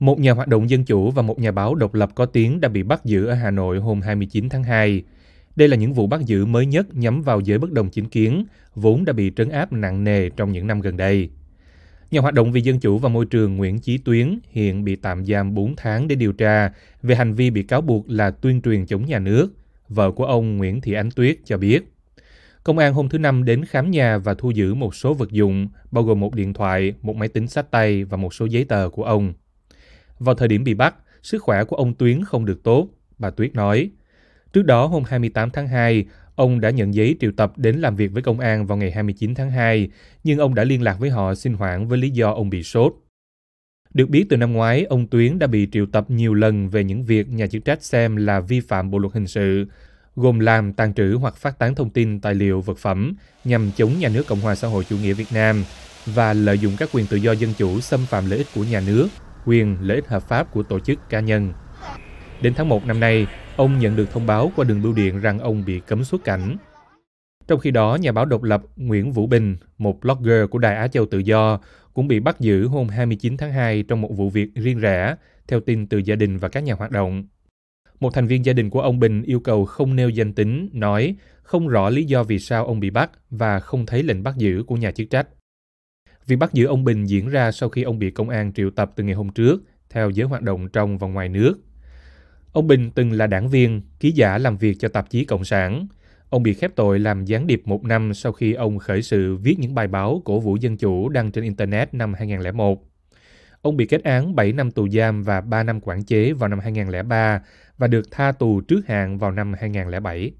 Một nhà hoạt động dân chủ và một nhà báo độc lập có tiếng đã bị bắt giữ ở Hà Nội hôm 29 tháng 2. Đây là những vụ bắt giữ mới nhất nhắm vào giới bất đồng chính kiến, vốn đã bị trấn áp nặng nề trong những năm gần đây. Nhà hoạt động vì dân chủ và môi trường Nguyễn Chí Tuyến hiện bị tạm giam 4 tháng để điều tra về hành vi bị cáo buộc là tuyên truyền chống nhà nước. Vợ của ông Nguyễn Thị Ánh Tuyết cho biết. Công an hôm thứ Năm đến khám nhà và thu giữ một số vật dụng, bao gồm một điện thoại, một máy tính sách tay và một số giấy tờ của ông. Vào thời điểm bị bắt, sức khỏe của ông Tuyến không được tốt, bà Tuyết nói. Trước đó, hôm 28 tháng 2, ông đã nhận giấy triệu tập đến làm việc với công an vào ngày 29 tháng 2, nhưng ông đã liên lạc với họ xin hoãn với lý do ông bị sốt. Được biết từ năm ngoái, ông Tuyến đã bị triệu tập nhiều lần về những việc nhà chức trách xem là vi phạm bộ luật hình sự, gồm làm, tàn trữ hoặc phát tán thông tin, tài liệu, vật phẩm nhằm chống nhà nước Cộng hòa xã hội chủ nghĩa Việt Nam và lợi dụng các quyền tự do dân chủ xâm phạm lợi ích của nhà nước, quyền lợi ích hợp pháp của tổ chức cá nhân. Đến tháng 1 năm nay, ông nhận được thông báo qua đường bưu điện rằng ông bị cấm xuất cảnh. Trong khi đó, nhà báo độc lập Nguyễn Vũ Bình, một blogger của Đài Á Châu Tự Do, cũng bị bắt giữ hôm 29 tháng 2 trong một vụ việc riêng rẽ, theo tin từ gia đình và các nhà hoạt động. Một thành viên gia đình của ông Bình yêu cầu không nêu danh tính, nói không rõ lý do vì sao ông bị bắt và không thấy lệnh bắt giữ của nhà chức trách. Việc bắt giữ ông Bình diễn ra sau khi ông bị công an triệu tập từ ngày hôm trước, theo giới hoạt động trong và ngoài nước. Ông Bình từng là đảng viên, ký giả làm việc cho tạp chí Cộng sản. Ông bị khép tội làm gián điệp một năm sau khi ông khởi sự viết những bài báo cổ vũ dân chủ đăng trên Internet năm 2001. Ông bị kết án 7 năm tù giam và 3 năm quản chế vào năm 2003 và được tha tù trước hạn vào năm 2007.